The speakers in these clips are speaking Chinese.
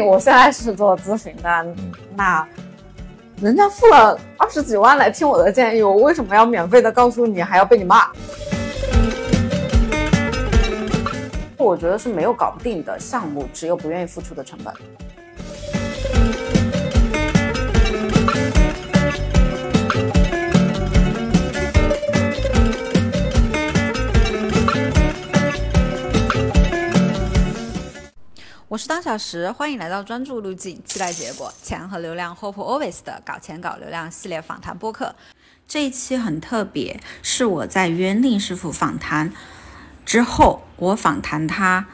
我现在是做咨询的，嗯那人家付了二十几万来听我的建议，我为什么要免费的告诉你，还要被你骂？我觉得是没有搞不定的项目，只有不愿意付出的成本。我是当小时，欢迎来到专注路径，期待结果，钱和流量 Hope Always 的搞钱搞流量系列访谈播客。这一期很特别，是我在约宁师傅访谈之后，我访谈他，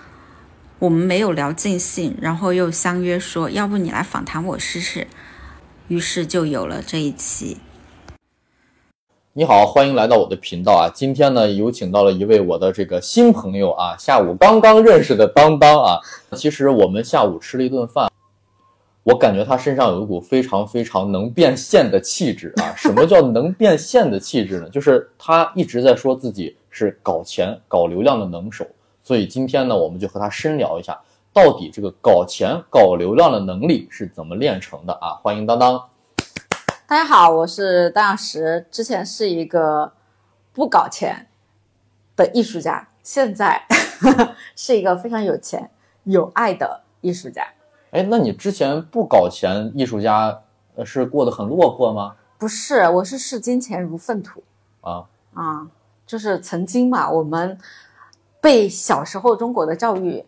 我们没有聊尽兴，然后又相约说，要不你来访谈我试试，于是就有了这一期。你好，欢迎来到我的频道啊！今天呢，有请到了一位我的这个新朋友啊，下午刚刚认识的当当啊。其实我们下午吃了一顿饭，我感觉他身上有一股非常非常能变现的气质啊。什么叫能变现的气质呢？就是他一直在说自己是搞钱、搞流量的能手。所以今天呢，我们就和他深聊一下，到底这个搞钱、搞流量的能力是怎么练成的啊？欢迎当当。大家好，我是大小石，之前是一个不搞钱的艺术家，现在 是一个非常有钱、有爱的艺术家。哎，那你之前不搞钱，艺术家呃是过得很落魄吗？不是，我是视金钱如粪土啊，啊，就是曾经嘛，我们被小时候中国的教育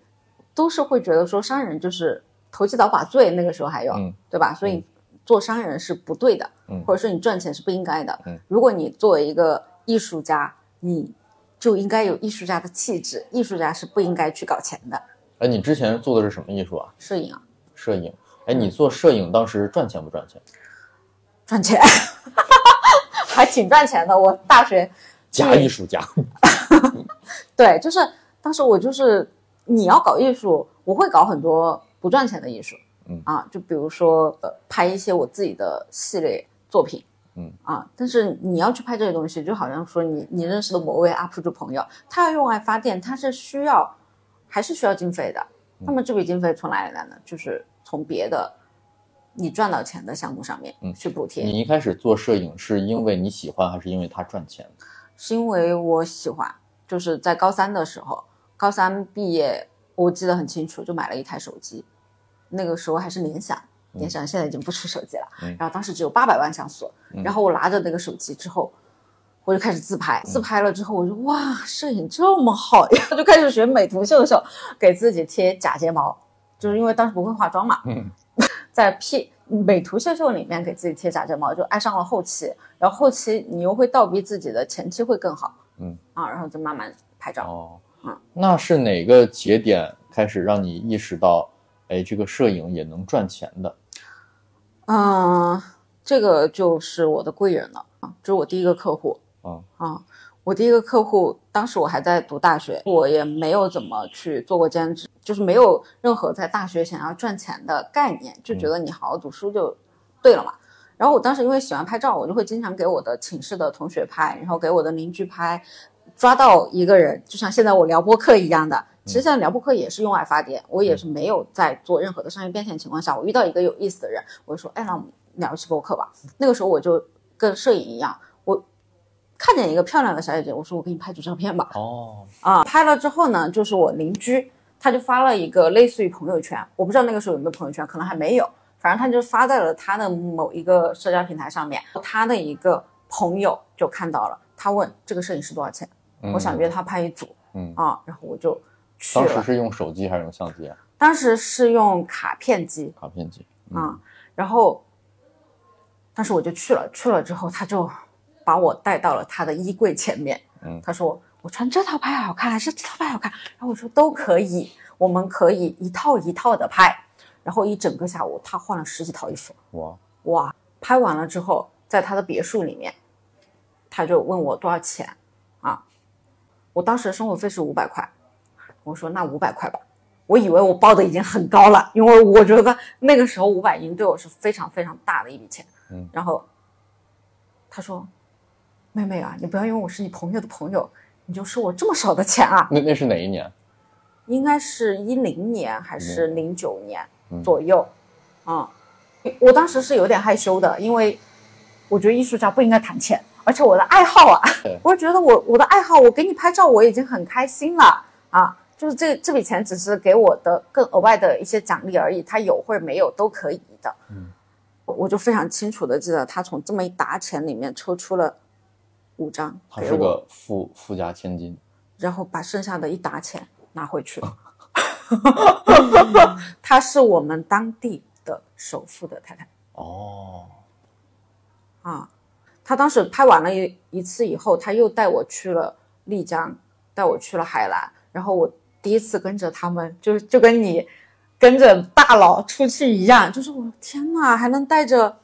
都是会觉得说商人就是投机倒把罪，那个时候还有，嗯对吧？所以做商人是不对的，嗯或者说你赚钱是不应该的。嗯如果你作为一个艺术家，你就应该有艺术家的气质，艺术家是不应该去搞钱的。哎，你之前做的是什么艺术啊？摄影啊，摄影。哎，你做摄影当时赚钱不赚钱？赚钱 还挺赚钱的。我大学 假艺术家。对，就是当时我就是你要搞艺术，我会搞很多不赚钱的艺术，嗯啊，就比如说呃拍一些我自己的系列作品，嗯啊，但是你要去拍这些东西，就好像说你你认识的某位 UP 主朋友，他要用爱发电，他是需要还是需要经费的，嗯那么这笔经费从哪里来呢？就是从别的你赚到钱的项目上面嗯去补贴，你一开始做摄影是因为你喜欢，还是因为他赚钱？是因为我喜欢，就是在高三的时候，高三毕业，我记得很清楚，就买了一台手机，那个时候还是联想，联想现在已经不出手机了，嗯然后当时只有八百万像素，嗯然后我拿着那个手机之后。我就开始自拍，自拍了之后，我就哇，摄影这么好呀！就开始学美图秀秀，给自己贴假睫毛，就是因为当时不会化妆嘛，嗯 在 P 美图秀秀里面给自己贴假睫毛，就爱上了后期，然后后期你又会倒逼自己的前期会更好，嗯啊，然后就慢慢拍照。哦嗯，那是哪个节点开始让你意识到，哎，这个摄影也能赚钱的？嗯，这个就是我的贵人了啊，这是我第一个客户啊啊。我第一个客户，当时我还在读大学，我也没有怎么去做过兼职，就是没有任何在大学想要赚钱的概念，就觉得你好好读书就对了嘛。然后我当时因为喜欢拍照，我就会经常给我的寝室的同学拍，然后给我的邻居拍，抓到一个人，就像现在我聊播客一样的。其实现在聊播客也是用爱发电，我也是没有在做任何的商业变现情况下，我遇到一个有意思的人，我就说，哎，那我们聊一期播客吧。那个时候我就跟摄影一样，我看见一个漂亮的小姐姐，我说我给你拍组照片吧。哦，啊，拍了之后呢，就是我邻居，他就发了一个类似于朋友圈，我不知道那个时候有没有朋友圈，可能还没有，反正他就发在了他的某一个社交平台上面。他的一个朋友就看到了，他问这个摄影师多少钱，嗯我想约他拍一组，嗯啊，然后我就去当时。是用手机还是用相机啊？当时是用卡片机卡片机。啊，然后当时我就去了，去了之后他就把我带到了他的衣柜前面，嗯他说我穿这套拍好看还是这套拍好看？然后我说都可以，我们可以一套一套的拍。然后一整个下午他换了十几套衣服，哇，哇！拍完了之后，在他的别墅里面，他就问我多少钱啊？我当时的生活费是五百块，我说那五百块吧。我以为我报的已经很高了，因为我觉得那个时候五百银对我是非常非常大的一笔钱。嗯，然后他说：“妹妹啊，你不要因为我是你朋友的朋友，你就收我这么少的钱啊？那那是哪一年？应该是一零年还是零九年？左右，啊、我当时是有点害羞的，因为我觉得艺术家不应该谈钱，而且我的爱好啊对，我觉得我我的爱好，我给你拍照我已经很开心了啊，就是这这笔钱只是给我的更额外的一些奖励而已，他有或者没有都可以的。嗯，我我就非常清楚的记得，他从这么一沓钱里面抽出了五张给我，他是个富富家千金。然后把剩下的一沓钱拿回去了。她是我们当地的首富的太太哦，啊。他当时拍完了一一次以后，他又带我去了丽江，带我去了海南。然后我第一次跟着他们，就就跟你跟着大佬出去一样，就是我天呐，还能带着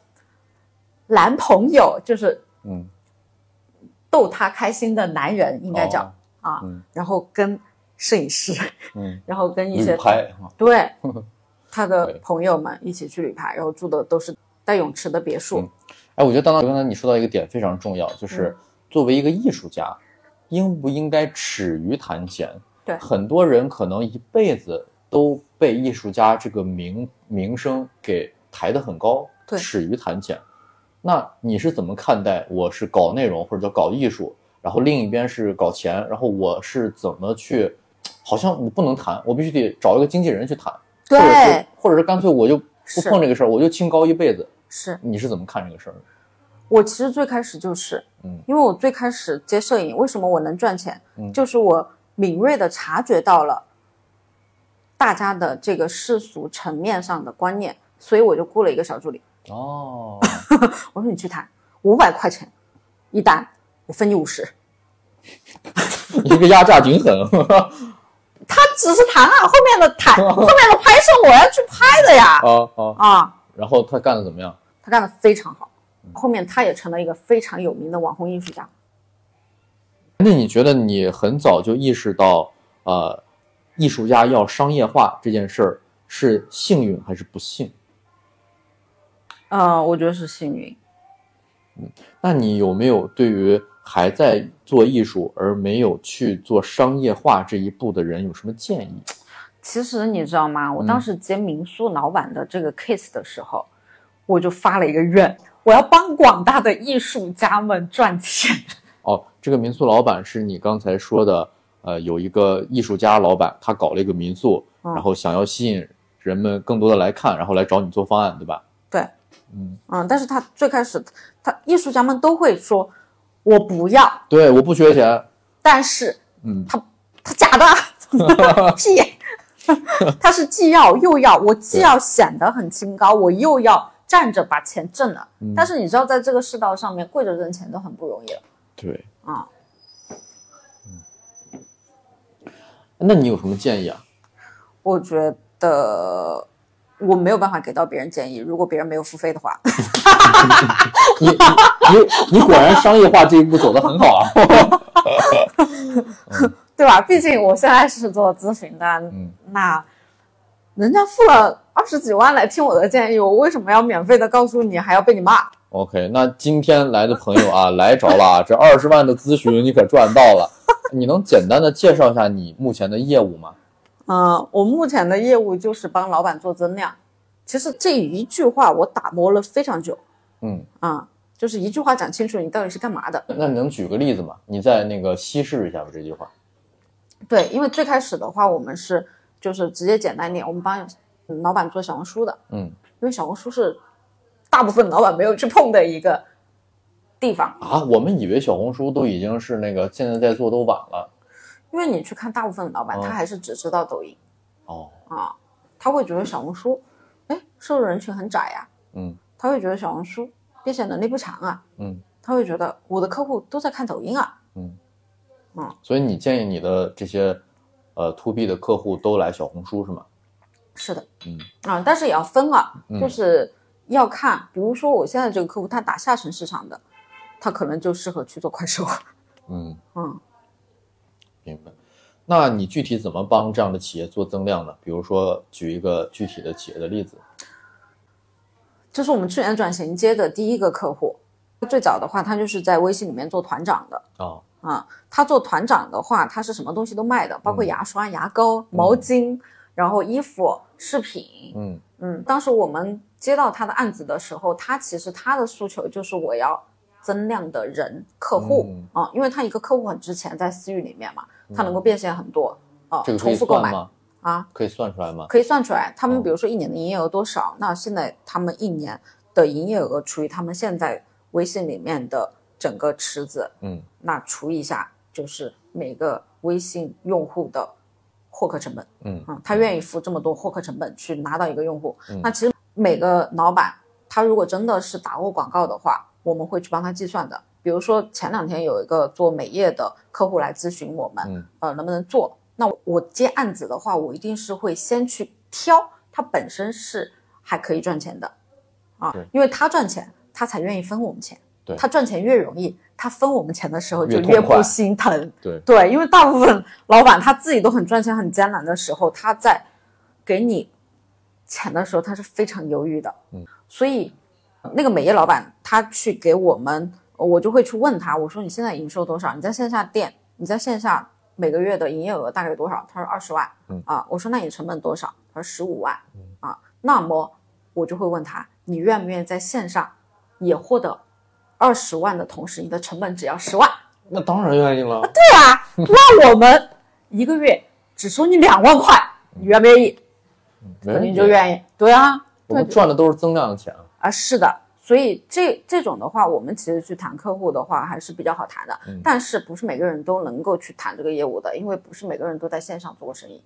男朋友，就是嗯，逗他开心的男人，应该叫、哦啊。嗯然后跟摄影师，嗯，然后跟一些对 他的朋友们一起去旅拍，然后住的都是带泳池的别墅。嗯哎，我觉得当当刚才你说到一个点非常重要，就是嗯作为一个艺术家，应不应该耻于谈钱？对很多人可能一辈子都被艺术家这个名名声给抬得很高，对耻于谈钱。那你是怎么看待？我是搞内容或者叫搞艺术，然后另一边是搞钱，然后我是怎么去？好像我不能谈，我必须得找一个经纪人去谈，或者是对，或者是干脆我就不碰这个事儿，我就清高一辈子。是你是怎么看这个事儿？我其实最开始就是，嗯因为我最开始接摄影，为什么我能赚钱？嗯就是我敏锐的察觉到了大家的这个世俗层面上的观念，所以我就雇了一个小助理。哦，我说你去谈，五百块钱一单，我分你五十。你这个压榨挺狠。他只是谈啊，后面的谈，后面的拍摄我要去拍的呀。啊啊！啊，然后他干的怎么样？他干的非常好，后面他也成了一个非常有名的网红艺术家。那你觉得你很早就意识到，呃，艺术家要商业化这件事儿是幸运还是不幸？呃，我觉得是幸运。嗯那你有没有对于还在做艺术而没有去做商业化这一步的人有什么建议？其实你知道吗？我当时接民宿老板的这个 case 的时候，我就发了一个愿，我要帮广大的艺术家们赚钱。哦，这个民宿老板是你刚才说的，呃，有一个艺术家老板，他搞了一个民宿，嗯。然后想要吸引人们更多的来看，然后来找你做方案，对吧？对，嗯，嗯，但是他最开始，他艺术家们都会说，我不要，对，我不缺钱，但是嗯，他假的，屁，他是既要又要，我既要显得很清高，我又要站着把钱挣了。嗯。但是你知道，在这个世道上面，跪着挣钱都很不容易了。对，啊。那你有什么建议啊？我觉得我没有办法给到别人建议，如果别人没有付费的话。你你你你果然商业化这一步走得很好啊！对吧？毕竟我现在是做咨询的，嗯那人家付了二十几万来听我的建议，我为什么要免费的告诉你，还要被你骂？OK，那今天来的朋友啊，来着了啊，这二十万的咨询你可赚到了。你能简单的介绍一下你目前的业务吗？嗯，我目前的业务就是帮老板做增量。其实这一句话我打磨了非常久嗯，啊、就是一句话讲清楚你到底是干嘛的。那你能举个例子吗？你再那个稀释一下吧这句话。对，因为最开始的话，我们是就是直接简单点，我们帮老板做小红书的，嗯因为小红书是大部分老板没有去碰的一个地方。啊，我们以为小红书都已经是那个现在在做都晚了。因为你去看大部分老板，哦他还是只知道抖音。哦，啊，他会觉得小红书，哎，受众人群很窄呀、嗯。他会觉得小红书变现能力不强啊，嗯。他会觉得我的客户都在看抖音啊，嗯。嗯，所以你建议你的这些呃 to B 的客户都来小红书是吗？是的，嗯。啊，但是也要分啊，嗯。就是要看，比如说我现在这个客户他打下沉市场的，他可能就适合去做快手，嗯，嗯。明白。那你具体怎么帮这样的企业做增量呢？比如说举一个具体的企业的例子。这是我们去年转型接的第一个客户。最早的话，他就是在微信里面做团长的啊，啊。他做团长的话，他是什么东西都卖的，包括嗯牙刷、牙膏、毛巾，然后衣服、饰品，嗯嗯，当时我们接到他的案子的时候，他其实他的诉求就是我要增量的人客户嗯啊、因为他一个客户很值钱，在私域里面嘛，他能够变现很多啊、这个重复购买？啊，可以算出来吗？可以算出来。他们哦比如说一年的营业额多少，那现在他们一年的营业额除以他们现在微信里面的整个池子，嗯，那除一下就是每个微信用户的获客成本。嗯嗯，他愿意付这么多获客成本去拿到一个用户，嗯那其实每个老板他如果真的是打过广告的话，我们会去帮他计算的。比如说前两天有一个做美业的客户来咨询我们，嗯呃，能不能做？那我接案子的话，我一定是会先去挑他本身是还可以赚钱的啊，因为他赚钱，他才愿意分我们钱。对他赚钱越容易，他分我们钱的时候就越不心疼。对对，因为大部分老板他自己都很赚钱、很艰难的时候，他在给你钱的时候，他是非常犹豫的。嗯，所以呃那个美业老板他去给我们，我就会去问他，我说你现在营收多少？你在线下店，你在线下每个月的营业额大概多少？他说二十万。嗯啊，我说那你成本多少？他说十五万。啊，那么我就会问他，你愿不愿意在线上也获得二十万的同时，你的成本只要十万？那当然愿意了。对啊，那我们一个月只收你两万块，你愿不愿意？肯定就愿意。对啊，我们赚的都是增量的钱。啊，是的。所以这这种的话，我们其实去谈客户的话还是比较好谈的，嗯但是不是每个人都能够去谈这个业务的，因为不是每个人都在线上做过生意。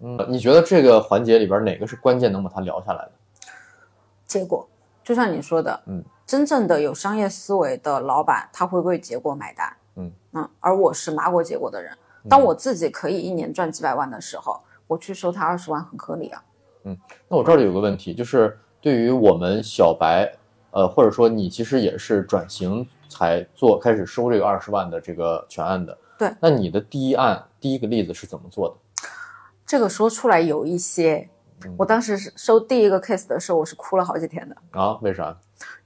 嗯，你觉得这个环节里边哪个是关键能把它聊下来的？结果，就像你说的，嗯，真正的有商业思维的老板，他会为结果买单，嗯嗯，而我是拿过结果的人。当我自己可以一年赚几百万的时候，我去收他二十万很合理啊。嗯那我这里有个问题，就是对于我们小白，呃，或者说你其实也是转型才做开始收这个二十万的这个全案的，对。那你的第一案第一个例子是怎么做的？这个说出来有一些，嗯我当时是收第一个 case 的时候，我是哭了好几天的，啊？为啥？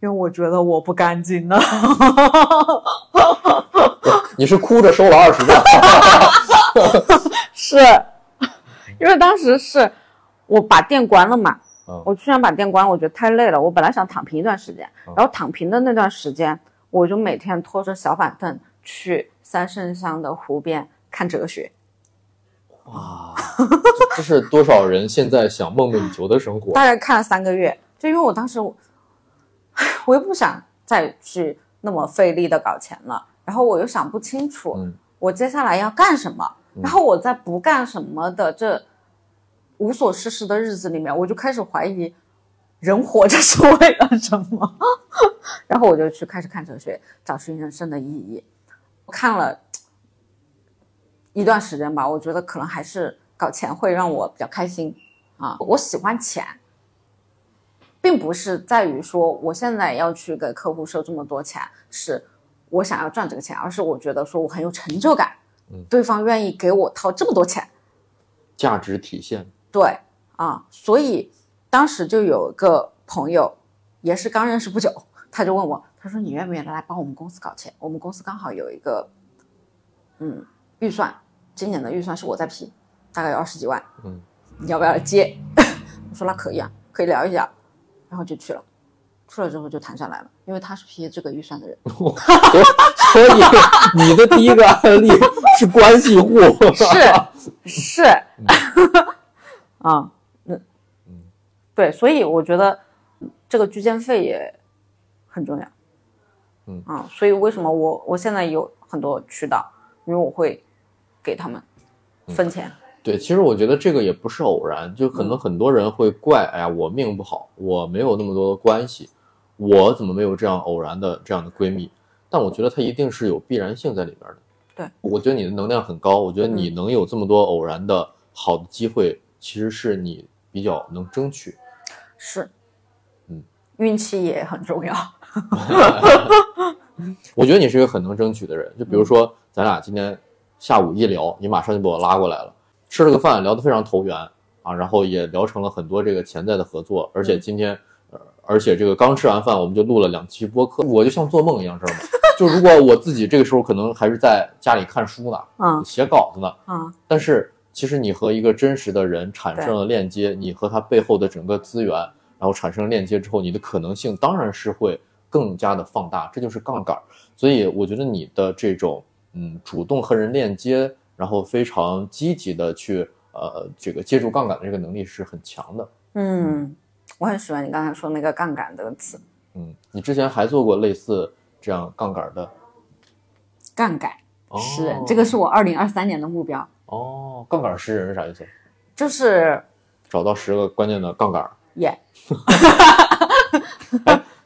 因为我觉得我不干净呢。你是哭着收了二十个？是，因为当时是我把店关了嘛，嗯我居然把店关了，我觉得太累了，我本来想躺平一段时间，嗯然后躺平的那段时间，我就每天拖着小板凳去三圣乡的湖边看哲学。哇，这这是多少人现在想梦寐以求的生活？大概看了三个月，就因为我当时我，我又不想再去那么费力的搞钱了，然后我又想不清楚，嗯。我接下来要干什么，然后我在不干什么的这无所事事的日子里面，我就开始怀疑人活着是为了什么，然后我就去开始看哲学，找寻人生的意义。我看了一段时间吧，我觉得可能还是搞钱会让我比较开心啊，我喜欢钱。并不是在于说我现在要去给客户收这么多钱，是我想要赚这个钱，而是我觉得说我很有成就感，嗯对方愿意给我掏这么多钱，价值体现。对啊，所以当时就有个朋友，也是刚认识不久，他就问我，他说你愿不愿意来帮我们公司搞钱？我们公司刚好有一个，嗯，预算，今年的预算是我在批，大概有二十几万，嗯，你要不要来接？我说那可以啊，可以聊一下，然后就去了。去了之后就谈下来了，因为他是批这个预算的人。所以所以你的第一个案例是关系户，是 是，啊，嗯对，所以我觉得这个居间费也很重要，嗯啊，所以为什么我我现在有很多渠道，因为我会给他们分钱，对，其实我觉得这个也不是偶然，就可能很多人会怪，哎呀，我命不好，我没有那么多的关系，我怎么没有这样偶然的这样的闺蜜？但我觉得它一定是有必然性在里面的。对，我觉得你的能量很高，我觉得你能有这么多偶然的好的机会，其实是你比较能争取。是，嗯，运气也很重要，我觉得你是一个很能争取的人。就比如说，咱俩今天下午一聊，你马上就把我拉过来了，吃了个饭，聊得非常投缘啊，然后也聊成了很多这个潜在的合作。而且今天，呃，而且这个刚吃完饭，我们就录了两期播客，我就像做梦一样，知道吗？就如果我自己这个时候可能还是在家里看书呢，嗯写稿子呢，嗯但是其实你和一个真实的人产生了链接，你和他背后的整个资源，然后产生链接之后，你的可能性当然是会更加的放大，这就是杠杆。所以我觉得你的这种嗯主动和人链接，然后非常积极的去呃这个借助杠杆的这个能力是很强的。嗯，我很喜欢你刚才说那个杠杆这个词，嗯，你之前还做过类似这样杠杆的杠杆哦诗人，这个是我二零二三年的目标，哦，杠杆诗人是啥意思？就是找到十个关键的杠杆。耶、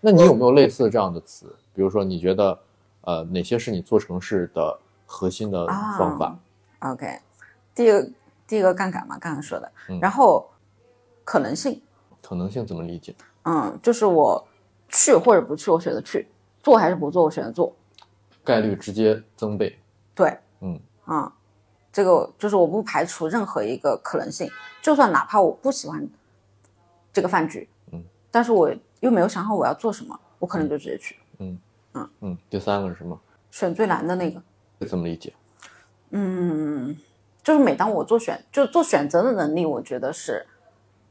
那你有没有类似这样的词？比如说，你觉得呃哪些是你做城市的核心的方法？OK，第一个第一个杠杆嘛，刚刚说的，嗯然后可能性，可能性怎么理解？嗯，就是我去或者不去，我选择去；做还是不做，我选择做。概率直接增倍。对，嗯嗯，这个就是我不排除任何一个可能性，就算哪怕我不喜欢这个饭局，嗯，但是我又没有想好我要做什么，我可能就直接去，嗯，第三个是什么？选最难的那个。怎么理解？嗯，就是每当我做选，就做选择的能力，我觉得是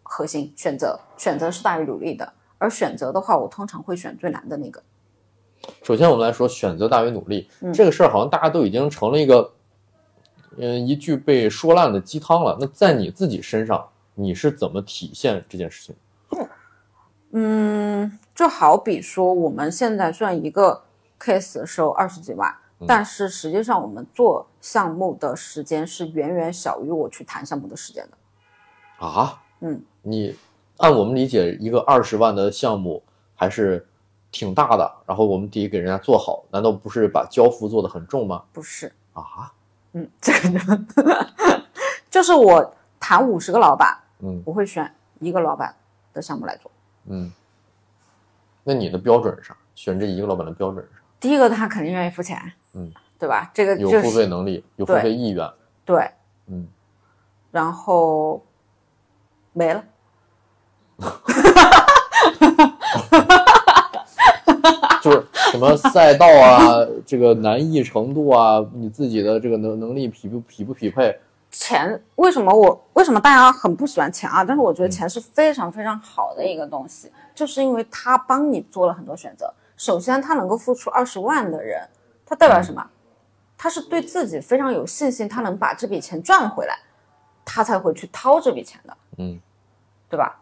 核心。选择，选择是大于努力的，而选择的话，我通常会选最难的那个。首先，我们来说选择大于努力、嗯这个事儿，好像大家都已经成了一个，嗯，一句被说烂的鸡汤了。那在你自己身上，你是怎么体现这件事情？嗯，就好比说，我们现在虽然一个 case 收二十几万，嗯但是实际上我们做项目的时间是远远小于我去谈项目的时间的。啊？嗯，你按我们理解，一个二十万的项目还是挺大的，然后我们得给人家做好，难道不是把交付做得很重吗？不是，啊？嗯，这个就 就是我谈五十个老板，嗯我会选一个老板的项目来做。嗯。那你的标准是啥？选这一个老板的标准是啥？第一个，他肯定愿意付钱，嗯，对吧？这个有付费能力，有付费意愿。对，嗯，然后没了。就是什么赛道啊，这个难易程度啊，你自己的这个能能力匹不匹不匹配？钱为什么我为什么大家很不喜欢钱啊？但是我觉得钱是非常非常好的一个东西，就是因为它帮你做了很多选择。首先，他能够付出二十万的人，他代表什么？他是对自己非常有信心，他能把这笔钱赚回来，他才会去掏这笔钱的，嗯对吧？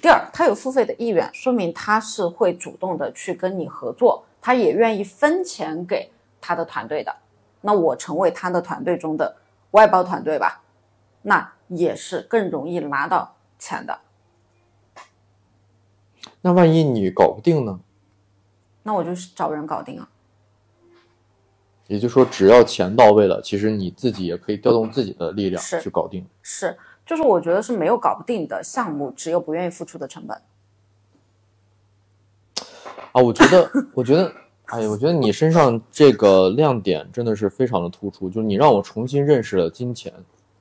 第二，他有付费的意愿，说明他是会主动的去跟你合作，他也愿意分钱给他的团队的。那我成为他的团队中的外包团队吧，那也是更容易拿到钱的。那万一你搞不定呢？那我就是找人搞定啊。也就是说，只要钱到位了，其实你自己也可以调动自己的力量去搞定。是，就是我觉得是没有搞不定的项目，只有不愿意付出的成本。啊，我觉得，我觉得，哎呀，我觉得你身上这个亮点真的是非常的突出，就是你让我重新认识了金钱。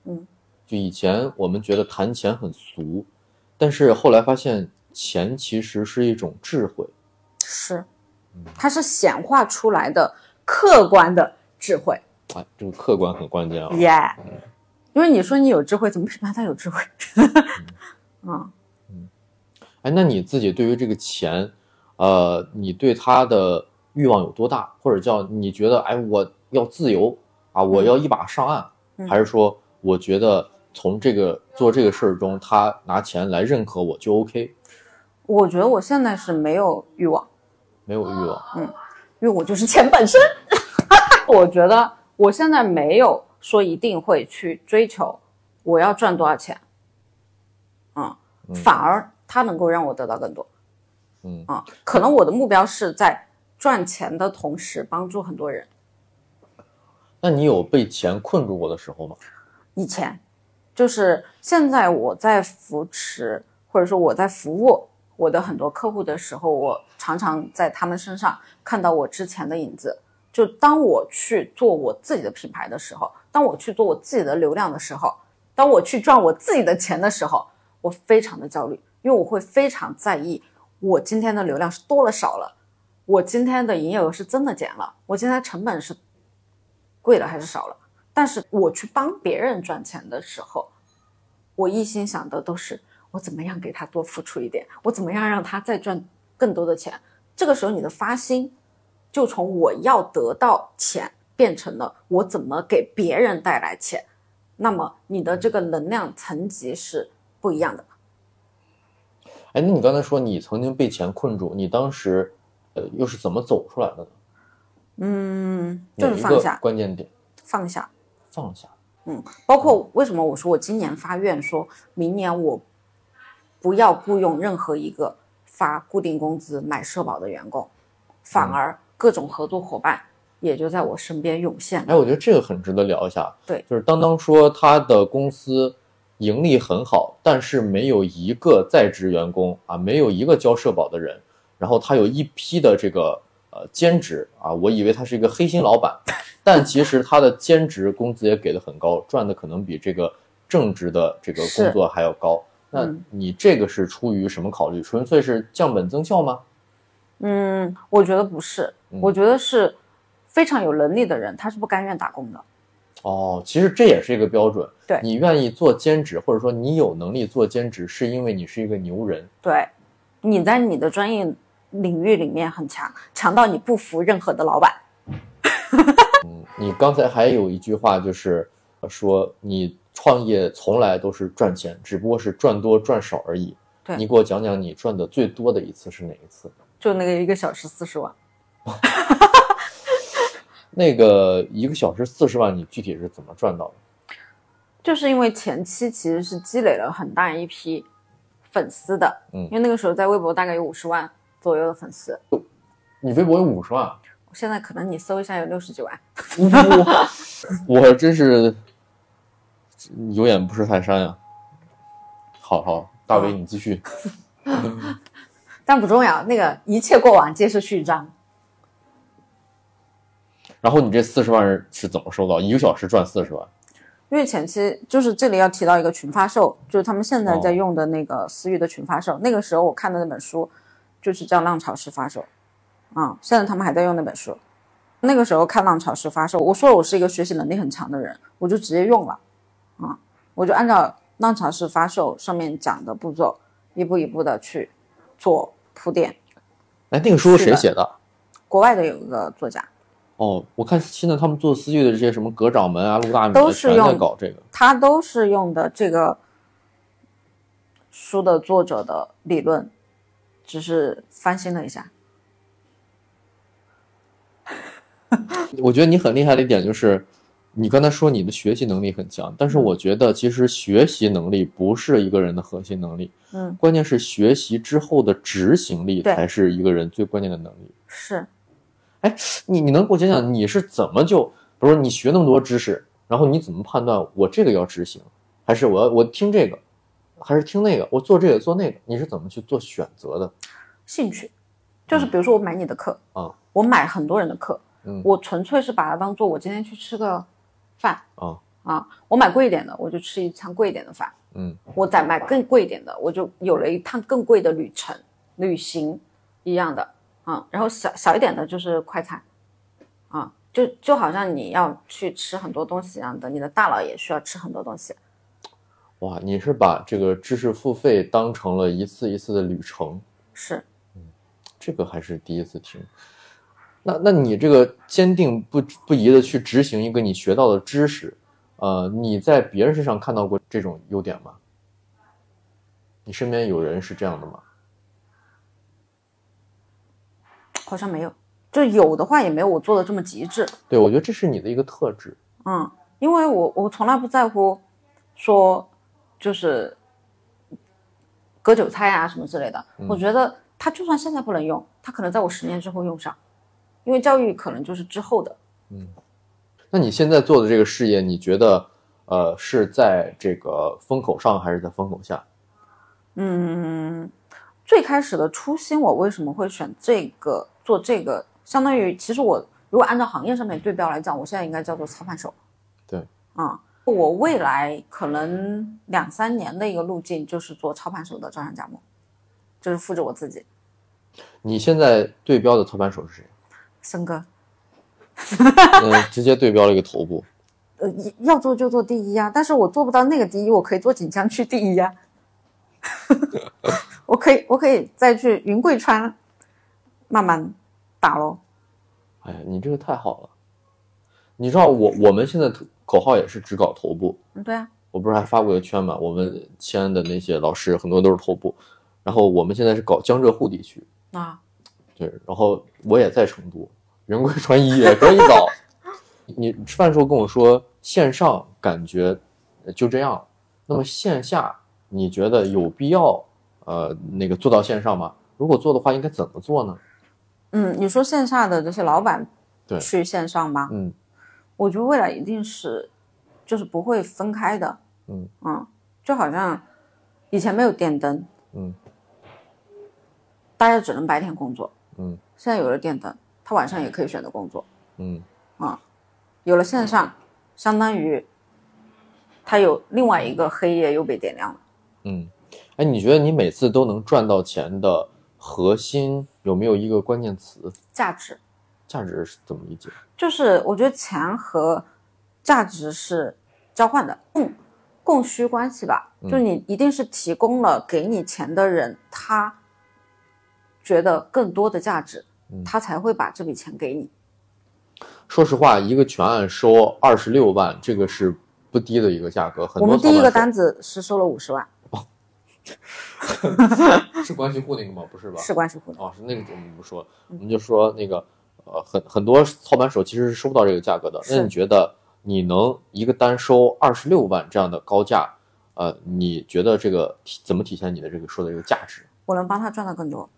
嗯，就以前我们觉得谈钱很俗，但是后来发现钱其实是一种智慧。是，它是显化出来的客观的智慧。哎，这个客观很关键啊。耶、因为你说你有智慧，怎么评判他有智慧？嗯，哎，那你自己对于这个钱，呃，你对他的欲望有多大？或者叫你觉得，哎，我要自由啊，我要一把上岸，嗯还是说，我觉得从这个做这个事儿中，他拿钱来认可我就 OK，我觉得我现在是没有欲望，没有欲望。嗯因为我就是钱本身。我觉得我现在没有说一定会去追求我要赚多少钱，嗯，反而它能够让我得到更多。嗯啊，可能我的目标是在赚钱的同时帮助很多人。那你有被钱困住过的时候吗？以前，就是现在我在扶持或者说我在服务我的很多客户的时候，我常常在他们身上看到我之前的影子。就当我去做我自己的品牌的时候，当我去做我自己的流量的时候，当我去赚我自己的钱的时候，我非常的焦虑，因为我会非常在意我今天的流量是多了少了，我今天的营业额是真的减了，我今天成本是贵了还是少了。但是我去帮别人赚钱的时候，我一心想的都是我怎么样给他多付出一点，我怎么样让他再赚更多的钱。这个时候你的发心就从我要得到钱变成了我怎么给别人带来钱，那么你的这个能量层级是不一样的。哎，那你刚才说你曾经被钱困住，你当时呃又是怎么走出来的呢？嗯，就是放下，关键点，放下。放下。嗯，包括为什么我说我今年发愿，说明年我不要雇佣任何一个发固定工资买社保的员工，反而各种合作伙伴也就在我身边涌现了。哎，我觉得这个很值得聊一下。对就是当当说他的公司盈利很好，但是没有一个在职员工啊，没有一个交社保的人，然后他有一批的这个呃兼职啊，我以为他是一个黑心老板，但其实他的兼职工资也给的很高，赚的可能比这个正职的这个工作还要高。那嗯你这个是出于什么考虑？纯粹是降本增效吗？嗯，我觉得不是，嗯我觉得是非常有能力的人，他是不甘愿打工的。哦，其实这也是一个标准。对你愿意做兼职，或者说你有能力做兼职，是因为你是一个牛人。对，你在你的专业领域里面很强，强到你不服任何的老板。嗯，你刚才还有一句话，就是呃说你创业从来都是赚钱，只不过是赚多赚少而已。对你给我讲讲你赚的最多的一次是哪一次？就那个一个小时四十万，那个一个小时四十万，你具体是怎么赚到的？就是因为前期其实是积累了很大一批粉丝的，嗯因为那个时候在微博大概有五十万左右的粉丝，你微博有五十万，现在可能你搜一下有六十几万。我我真是有眼不识泰山呀。好好，大伟你继续。但不重要，那个一切过往皆是序章。然后你这四十万是是怎么收到？一个小时赚四十万？因为前期就是这里要提到一个群发售，就是他们现在在哦用的那个私域的群发售。那个时候我看的那本书就是叫《浪潮式发售》，啊、现在他们还在用那本书。那个时候看《浪潮式发售》，我说我是一个学习能力很强的人，我就直接用了，啊、我就按照《浪潮式发售》上面讲的步骤，一步一步的去做铺垫。哎，那个书是谁写的？国外的有一个作家，哦，我看现在他们做私域的这些什么葛掌门啊、陆大米都是用搞这个。他都是用的这个书的作者的理论，只是翻新了一下。我觉得你很厉害的一点就是，你刚才说你的学习能力很强，但是嗯。我觉得其实学习能力不是一个人的核心能力，嗯，关键是学习之后的执行力才是一个人最关键的能力。是，哎你你能给我讲讲你是怎么就，比如说你学那么多知识，然后你怎么判断我这个要执行，还是我要我听这个，还是听那个，我做这个做那个，你是怎么去做选择的？兴趣，就是比如说我买你的课，啊，我买很多人的课，嗯我纯粹是把它当做我今天去吃个饭啊啊，我买贵一点的，我就吃一餐贵一点的饭，嗯我再买更贵一点的，我就有了一趟更贵的旅程、旅行一样的啊。然后小小一点的就是快餐啊，就就好像你要去吃很多东西一样的，你的大脑也需要吃很多东西。哇，你是把这个知识付费当成了一次一次的旅程，是，这个还是第一次听。那那你这个坚定不不移的去执行一个你学到的知识，呃，你在别人身上看到过这种优点吗？你身边有人是这样的吗？好像没有，就有的话也没有我做的这么极致。对，我觉得这是你的一个特质。嗯，因为我我从来不在乎说就是割韭菜啊什么之类的。我觉得它就算现在不能用，它可能在我十年之后用上，因为教育可能就是之后的。嗯那你现在做的这个事业，你觉得呃是在这个风口上还是在风口下？嗯，最开始的初心，我为什么会选这个做这个？相当于其实我如果按照行业上面对标来讲，我现在应该叫做操盘手。对，啊、我未来可能两三年的一个路径就是做操盘手的招商加盟，就是复制我自己。你现在对标的操盘手是谁？森哥，嗯、直接对标了一个头部。呃要做就做第一呀，但是我做不到那个第一，我可以做锦江区第一呀，我可以我可以再去云贵川慢慢打喽。哎呀，你这个太好了。你知道我我们现在口号也是只搞头部，嗯，对啊，我不是还发过一个圈嘛？我们西安的那些老师很多都是头部，然后我们现在是搞江浙沪地区，啊，对，然后我也在成都，云贵川一也可以搞。你吃饭的时候跟我说线上感觉就这样，那么线下你觉得有必要呃那个做到线上吗？如果做的话，应该怎么做呢？嗯，你说线下的这些老板对去线上吗？嗯我觉得未来一定是就是不会分开的。嗯就好像以前没有电灯，嗯大家只能白天工作，嗯现在有了电灯，他晚上也可以选择工作。嗯啊有了线上，相当于他有另外一个黑夜又被点亮了。嗯，哎，你觉得你每次都能赚到钱的核心有没有一个关键词？价值价值是怎么理解？就是我觉得钱和价值是交换的，供供需关系吧。嗯就你一定是提供了给你钱的人，他觉得更多的价值，嗯他才会把这笔钱给你。说实话，一个全案收二十六万，这个是不低的一个价格。很多我们第一个单子是收了五十万，是关系户那个吗？不是吧？是关系户的。哦，是那个我们不说，我们就说那个呃，很很多操盘手其实是收不到这个价格的。那你觉得你能一个单收二十六万这样的高价，呃，你觉得这个怎么体现你的这个说的这个价值？我能帮他赚到更多。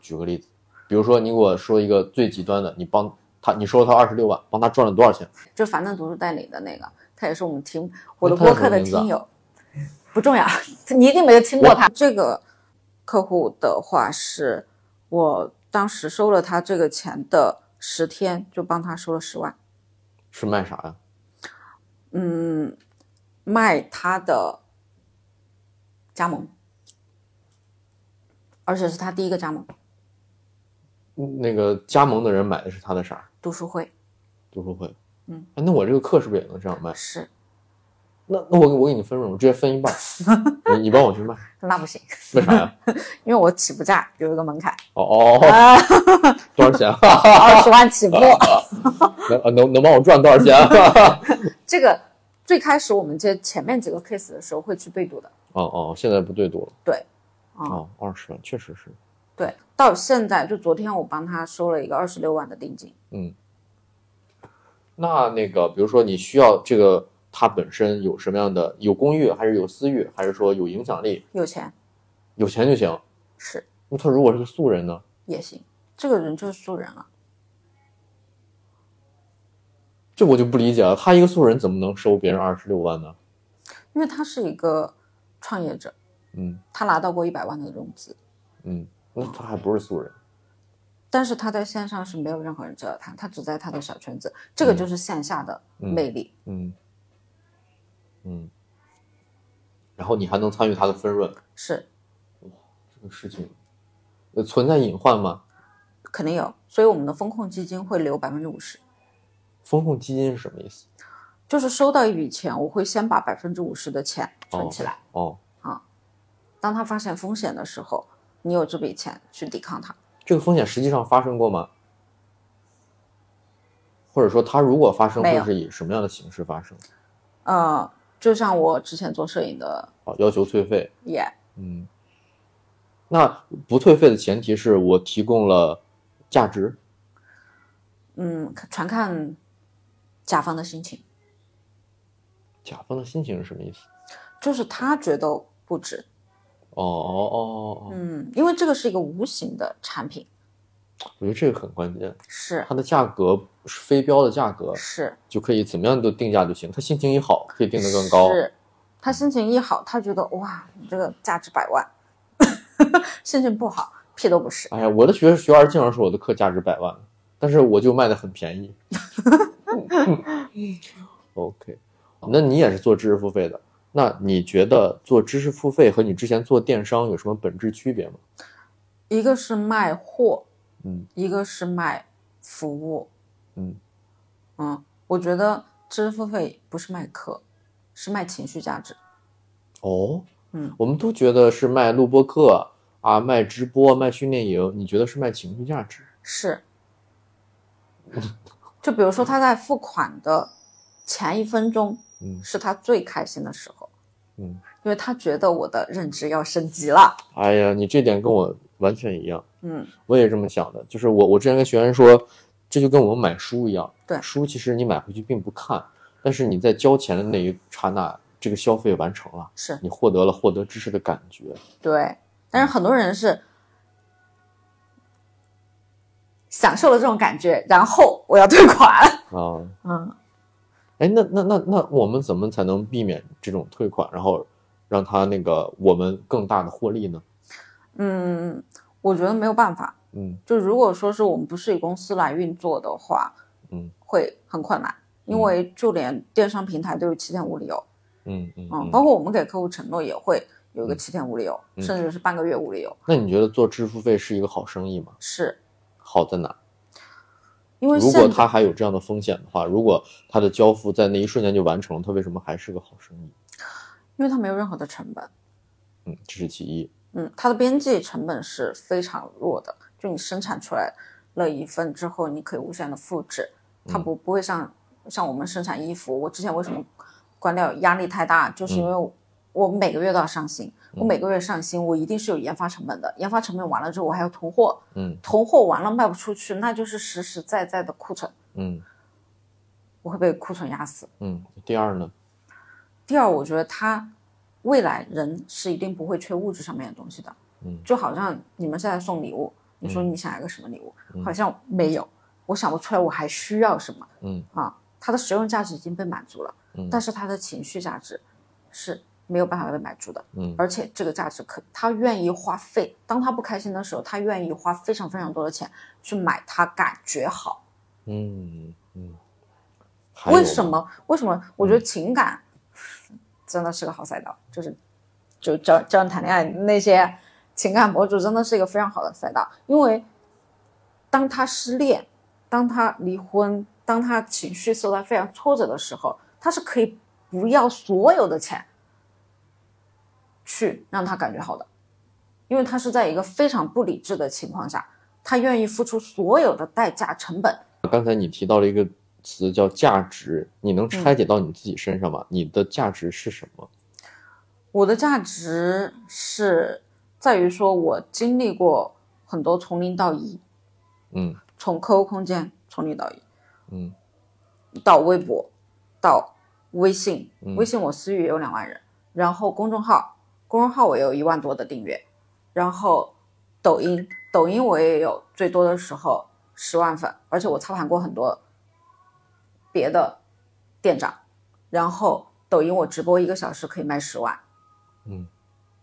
举个例子，比如说你给我说一个最极端的，你帮他，你收了他二十六万，帮他赚了多少钱？就樊登读书代理的那个，他也是我们听我的播客的听友，不重要，你一定没有听过他。这个客户的话是，我当时收了他这个钱的十天，就帮他收了十万。是卖啥呀？嗯，卖他的加盟，而且是他第一个加盟那个加盟的人买的是他的啥？读书会，读书会。嗯哎，那我这个课是不是也能这样卖？是那那我我给你分润，我直接分一半，你你帮我去卖，那不行，为啥呀？因为我起步价有一个门槛，哦哦，多少钱？二十万起步。能呃能能帮我赚多少钱？这个最开始我们接前面几个 case 的时候会去对赌的，哦哦，现在不对赌了。对，啊、哦，二十万确实是。对，到现在就昨天我帮他收了一个二十六万的定金，嗯，那那个，比如说你需要这个，他本身有什么样的有公寓，还是有私欲，还是说有影响力，有钱有钱就行？是那他如果是个素人呢？也行，这个人就是素人了。这我就不理解了，他一个素人怎么能收别人二十六万呢？因为他是一个创业者，嗯他拿到过一百万的融资，嗯，那他还不是素人。但是他在线上是没有任何人知道他，他只在他的小圈子，这个就是线下的魅力。嗯嗯，然后你还能参与它的分润，是这个事情呃存在隐患吗？肯定有，所以我们的风控基金会留百分之五十，风控基金是什么意思？就是收到一笔钱，我会先把百分之五十的钱存起来，哦，啊当他发现风险的时候，你有这笔钱去抵抗它。这个风险实际上发生过吗？或者说，它如果发生，会是以什么样的形式发生？呃，就像我之前做摄影的啊，要求退费。也嗯，那不退费的前提是我提供了价值。嗯，全看甲方的心情，甲方的心情是什么意思？就是他觉得不值，哦哦哦哦，嗯，因为这个是一个无形的产品，我觉得这个很关键，是它的价格是非标的价格，是就可以怎么样都定价就行。他心情一好，可以定得更高。是，他心情一好，他觉得哇，你这个价值百万，心情不好，屁都不是。哎呀，我的学学员经常说我的课价值百万，但是我就卖的很便宜。OK，那你也是做知识付费的，那你觉得做知识付费和你之前做电商有什么本质区别吗？一个是卖货，嗯一个是卖服务，嗯嗯，我觉得知识付费不是卖课，是卖情绪价值。哦，嗯，我们都觉得是卖录播课啊，卖直播，卖训练营，你觉得是卖情绪价值？是，就比如说他在付款的前一分钟，嗯是他最开心的时候，嗯，因为他觉得我的认知要升级了。哎呀，你这点跟我完全一样，嗯，我也这么想的。就是我，我之前跟学员说，这就跟我们买书一样，对书其实你买回去并不看，但是你在交钱的那一刹那，这个消费完成了，是你获得了获得知识的感觉。对，但是很多人是享受了这种感觉，然后我要退款。啊，嗯，哎，那那那那我们怎么才能避免这种退款，然后让他那个我们更大的获利呢？嗯，我觉得没有办法。嗯就如果说是我们不是以公司来运作的话，嗯会很困难，因为就连电商平台都有七天无理由。嗯嗯嗯，包括我们给客户承诺也会有一个七天无理由，嗯甚至是半个月无理由。那你觉得做支付费是一个好生意吗？是好在哪？因为如果他还有这样的风险的话，如果他的交付在那一瞬间就完成了，他为什么还是个好生意？因为它没有任何的成本，嗯，这是其一。嗯，它的边际成本是非常弱的，就你生产出来了一份之后，你可以无限的复制，它不不会像像我们生产衣服，我之前为什么关掉压力太大，就是因为我每个月都要上新，我每个月上新，我一定是有研发成本的，研发成本完了之后，我还要囤货，嗯囤货完了卖不出去，那就是实实在在的库存，嗯我会被库存压死。嗯。第二呢？第二，我觉得它未来人是一定不会缺物质上面的东西的。嗯，就好像你们现在送礼物，你说你想要个什么礼物，嗯好像没有，我想不出来我还需要什么嗯啊。它的实用价值已经被满足了，嗯但是它的情绪价值是没有办法被满足的。嗯而且这个价值可，他愿意花费，当他不开心的时候，他愿意花非常非常多的钱去买他感觉好。嗯嗯。为什？么？为什么？我觉得情感真的是个好赛道，就是就教教人谈恋爱那些情感博主真的是一个非常好的赛道，因为当他失恋，当他离婚，当他情绪受到非常挫折的时候，他是可以不要所有的钱去让他感觉好的，因为他是在一个非常不理智的情况下，他愿意付出所有的代价成本。刚才你提到了一个词叫价值，你能拆解到你自己身上吗？你的价值是什么？我的价值是在于说，我经历过很多从零到一，嗯从 QQ 空间从零到一，嗯到微博，到微信，嗯微信我私域也有两万人，然后公众号，公众号我有一万多的订阅，然后抖音，抖音我也有最多的时候十万粉，而且我操盘过很多别的店长，然后抖音我直播一个小时可以卖十万。嗯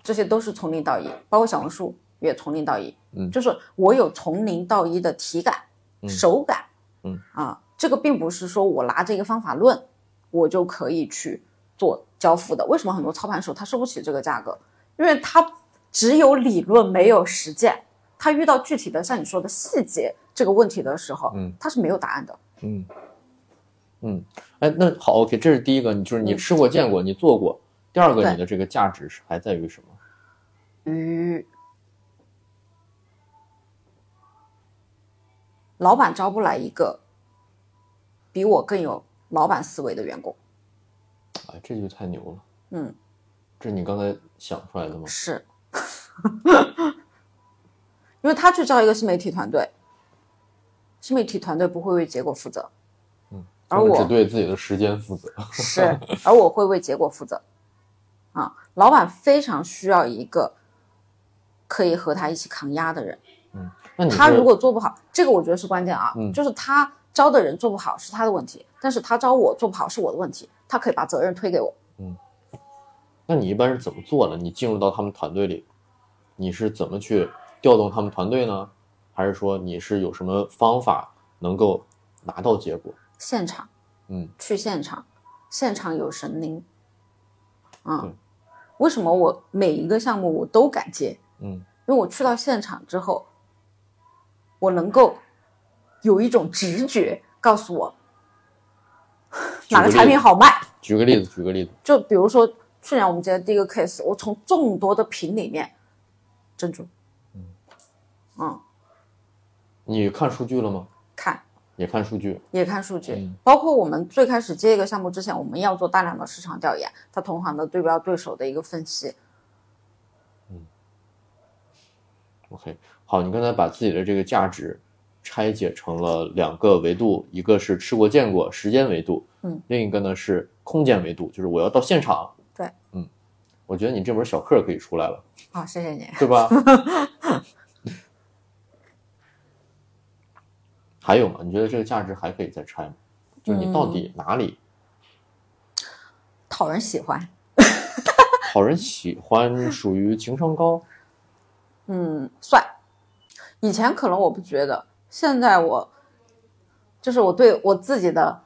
这些都是从零到一，包括小红书也从零到一，嗯就是我有从零到一的体感、嗯手感，嗯啊，这个并不是说我拿着一个方法论，我就可以去做交付的。为什么很多操盘手他收不起这个价格？因为他只有理论没有实践，他遇到具体的像你说的细节这个问题的时候，嗯他是没有答案的。嗯嗯。哎，那好，OK，这是第一个，你就是你嗯吃过、见过，你做过。第二个，你的这个价值是还在于什么？于老板招不来一个比我更有老板思维的员工。哎，这就太牛了。嗯，这是你刚才想出来的吗？是，因为他去招一个新媒体团队，新媒体团队不会为结果负责，嗯，而我只对自己的时间负责。是，而我会为结果负责。啊，老板非常需要一个可以和他一起抗压的人。那他如果做不好，这个我觉得是关键啊，嗯就是他招的人做不好是他的问题，但是他招我做不好是我的问题，他可以把责任推给我。嗯那你一般是怎么做的？你进入到他们团队里，你是怎么去调动他们团队呢？还是说你是有什么方法能够拿到结果？现场，嗯，去现场，现场有神灵。啊、对为什么我每一个项目我都敢接？嗯因为我去到现场之后，我能够有一种直觉告诉我，哪个产品好卖。举个例子，举个例子，就比如说去年我们接的第一个 case，我从众多的品里面，珍珠，嗯，你看数据了吗？看也看数据，也看数据，嗯包括我们最开始接一个项目之前，我们要做大量的市场调研，它同行的对标对手的一个分析。OK，好，你刚才把自己的这个价值拆解成了两个维度，一个是吃过见过时间维度，嗯，另一个呢是空间维度，就是我要到现场。对，嗯，我觉得你这门小课可以出来了，好、谢谢你。对吧？还有吗？你觉得这个价值还可以再拆吗？就是你到底哪里讨人喜欢，讨人喜欢，属于情商高？嗯，算。以前可能我不觉得，现在我就是我对我自己的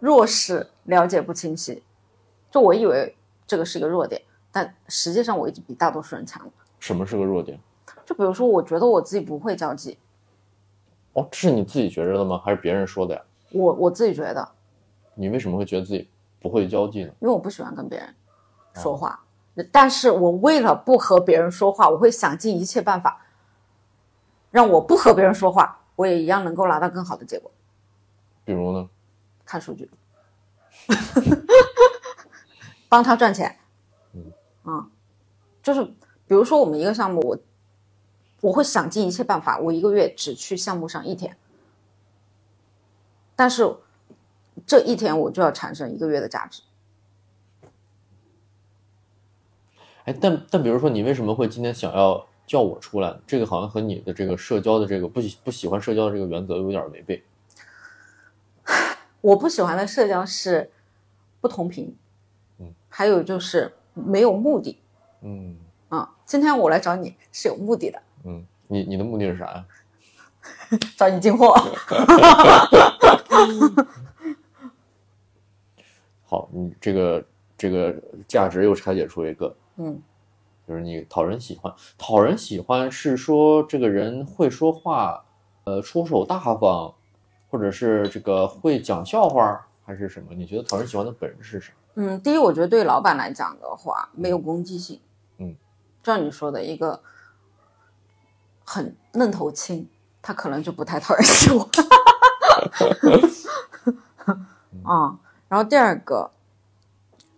弱势了解不清晰，就我以为这个是一个弱点，但实际上我已经比大多数人强了。什么是个弱点？就比如说，我觉得我自己不会交际，哦，这是你自己觉着的吗？还是别人说的呀？我我自己觉得，你为什么会觉得自己不会交际呢？因为我不喜欢跟别人说话，但是我为了不和别人说话，我会想尽一切办法，让我不和别人说话，我也一样能够拿到更好的结果。比如呢？看数据，帮他赚钱。嗯，就是比如说我们一个项目，我我会想尽一切办法，我一个月只去项目上一天，但是这一天我就要产生一个月的价值。哎，但但比如说，你为什么会今天想要叫我出来？这个好像和你的这个社交的这个不喜不喜欢社交的这个原则有点违背。我不喜欢的社交是不同频，嗯，还有就是没有目的。嗯啊，今天我来找你是有目的的，嗯，你你的目的是啥呀？找你进货。好，你这个这个价值又拆解出一个，嗯，就是你讨人喜欢。讨人喜欢是说这个人会说话，呃，出手大方，或者是这个会讲笑话，还是什么？你觉得讨人喜欢的本质是啥？嗯，第一，我觉得对老板来讲的话，没有攻击性。嗯，就像你说的，一个很愣头青，他可能就不太讨人喜欢。啊、然后第二个，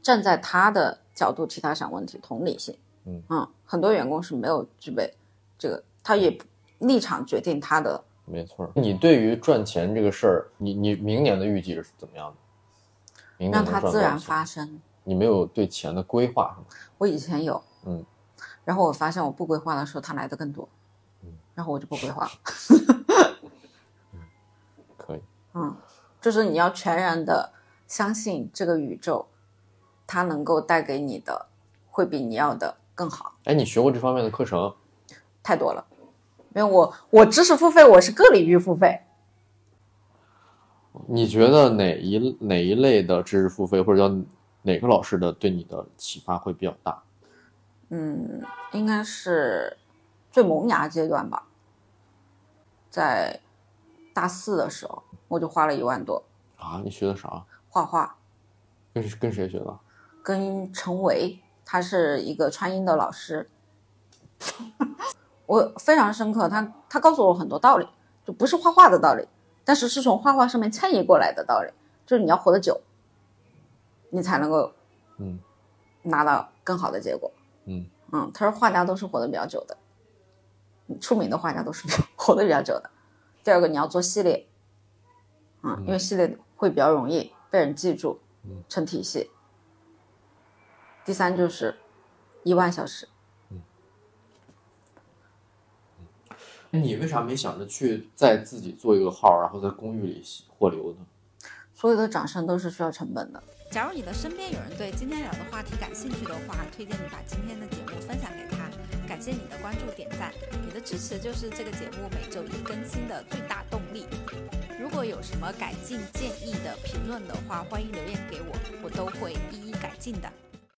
站在他的角度替他想问题，同理心。嗯很多员工是没有具备这个，他也立场决定他的。没错。你对于赚钱这个事儿，你你明年的预计是怎么样的？明年让能它自然发生。你没有对钱的规划是吗？我以前有，嗯，然后我发现我不规划的时候，它来的更多，嗯，然后我就不规划了。可以。嗯，就是你要全然的相信这个宇宙，它能够带给你的会比你要的更好，哎，你学过这方面的课程？太多了。因为我我知识付费，我是个领域付费，你觉得哪一哪一类的知识付费，或者叫哪个老师的对你的启发会比较大？嗯，应该是最萌芽阶段吧，在大四的时候，我就花了一万多啊，你学的啥？画画，跟跟谁学的？跟陈维，他是一个川音的老师，我非常深刻，他他告诉我很多道理，就不是画画的道理，但是是从画画上面迁移过来的道理，就是你要活得久，你才能够嗯拿到更好的结果。嗯嗯，他说画家都是活得比较久的，出名的画家都是 活的比较久的。第二个，你要做系列，嗯，因为系列会比较容易被人记住，成体系。第三就是一万小时，那你为啥没想着去再自己做一个号，然后在公寓里货流呢？所有的掌声都是需要成本的。假如你的身边有人对今天聊的话题感兴趣的话，推荐你把今天的节目分享给他。感谢你的关注点赞，你的支持就是这个节目每周一更新的最大动力。如果有什么改进建议的评论的话，欢迎留言给我，我都会一一改进的。